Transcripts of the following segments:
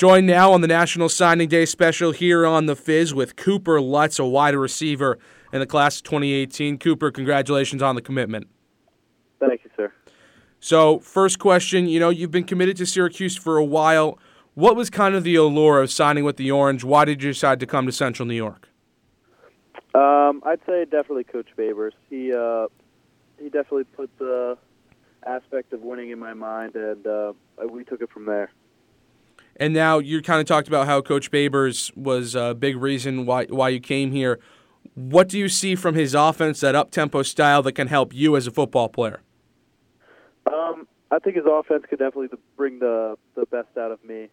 Joined now on the National Signing Day special here on The Fizz with Cooper Lutz, a wide receiver in the class of 2018. Cooper, congratulations on the commitment. Thank you, sir. So, first question you know, you've been committed to Syracuse for a while. What was kind of the allure of signing with the Orange? Why did you decide to come to Central New York? Um, I'd say definitely Coach Babers. He uh, he definitely put the aspect of winning in my mind, and uh, we took it from there. And now you kind of talked about how Coach Babers was a big reason why why you came here. What do you see from his offense, that up tempo style, that can help you as a football player? Um, I think his offense could definitely bring the the best out of me.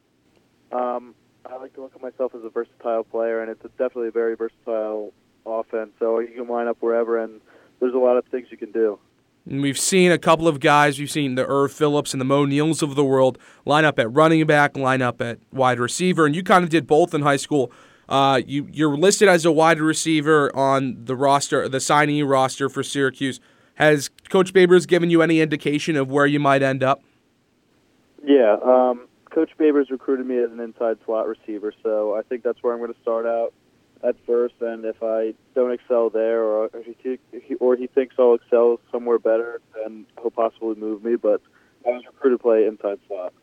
Um, I like to look at myself as a versatile player, and it's a definitely a very versatile offense. So you can line up wherever, and there's a lot of things you can do. And we've seen a couple of guys. We've seen the Irv Philips and the Moe Neals of the world line up at running back, line up at wide receiver, and you kind of did both in high school. Uh, you you're listed as a wide receiver on the roster, the signee roster for Syracuse. Has Coach Babers given you any indication of where you might end up? Yeah, um, Coach Babers recruited me as an inside slot receiver, so I think that's where I'm going to start out at first. And if I don't excel there, or he, or he thinks I'll excel somewhere better, then he'll possibly move me. But I was recruited to play inside slot.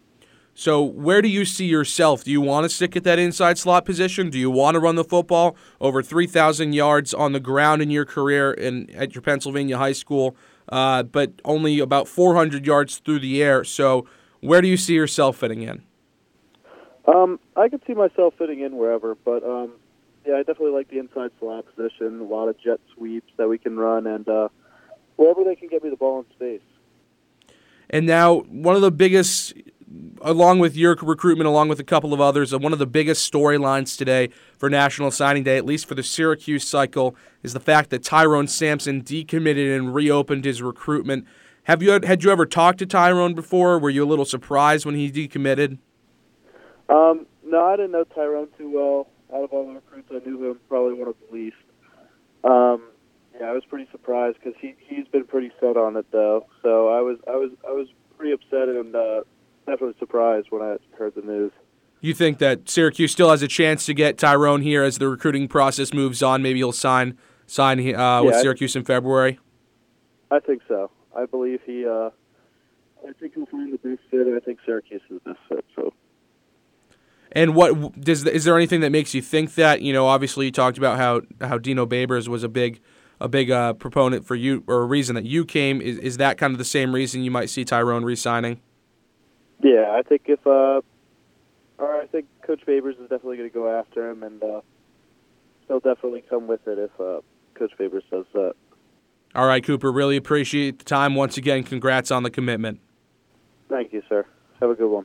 So, where do you see yourself? Do you want to stick at that inside slot position? Do you want to run the football over 3,000 yards on the ground in your career in at your Pennsylvania high school, uh, but only about 400 yards through the air? So, where do you see yourself fitting in? Um, I could see myself fitting in wherever, but um, yeah, I definitely like the inside slot position. A lot of jet sweeps that we can run, and uh, wherever they can get me the ball in space. And now, one of the biggest along with your recruitment, along with a couple of others, uh, one of the biggest storylines today for National Signing Day, at least for the Syracuse cycle, is the fact that Tyrone Sampson decommitted and reopened his recruitment. Have you had you ever talked to Tyrone before? Were you a little surprised when he decommitted? Um, no, I didn't know Tyrone too well. Out of all the recruits, I knew him probably one of the least. Um, yeah, I was pretty surprised because he he's been pretty set on it though. So I was I was I was pretty upset and uh, definitely surprised when I heard the news. You think that Syracuse still has a chance to get Tyrone here as the recruiting process moves on? Maybe he'll sign sign uh, yeah, with Syracuse in February. I think so. I believe he. Uh, I think he'll find the best fit, and I think Syracuse is the best fit. So. And what does is there anything that makes you think that? You know, obviously you talked about how how Dino Babers was a big a big uh, proponent for you or a reason that you came. Is is that kind of the same reason you might see Tyrone re-signing? Yeah, I think if uh, or I think Coach Babers is definitely going to go after him, and uh, he'll definitely come with it if uh, Coach Babers says that. All right, Cooper. Really appreciate the time once again. Congrats on the commitment. Thank you, sir. Have a good one.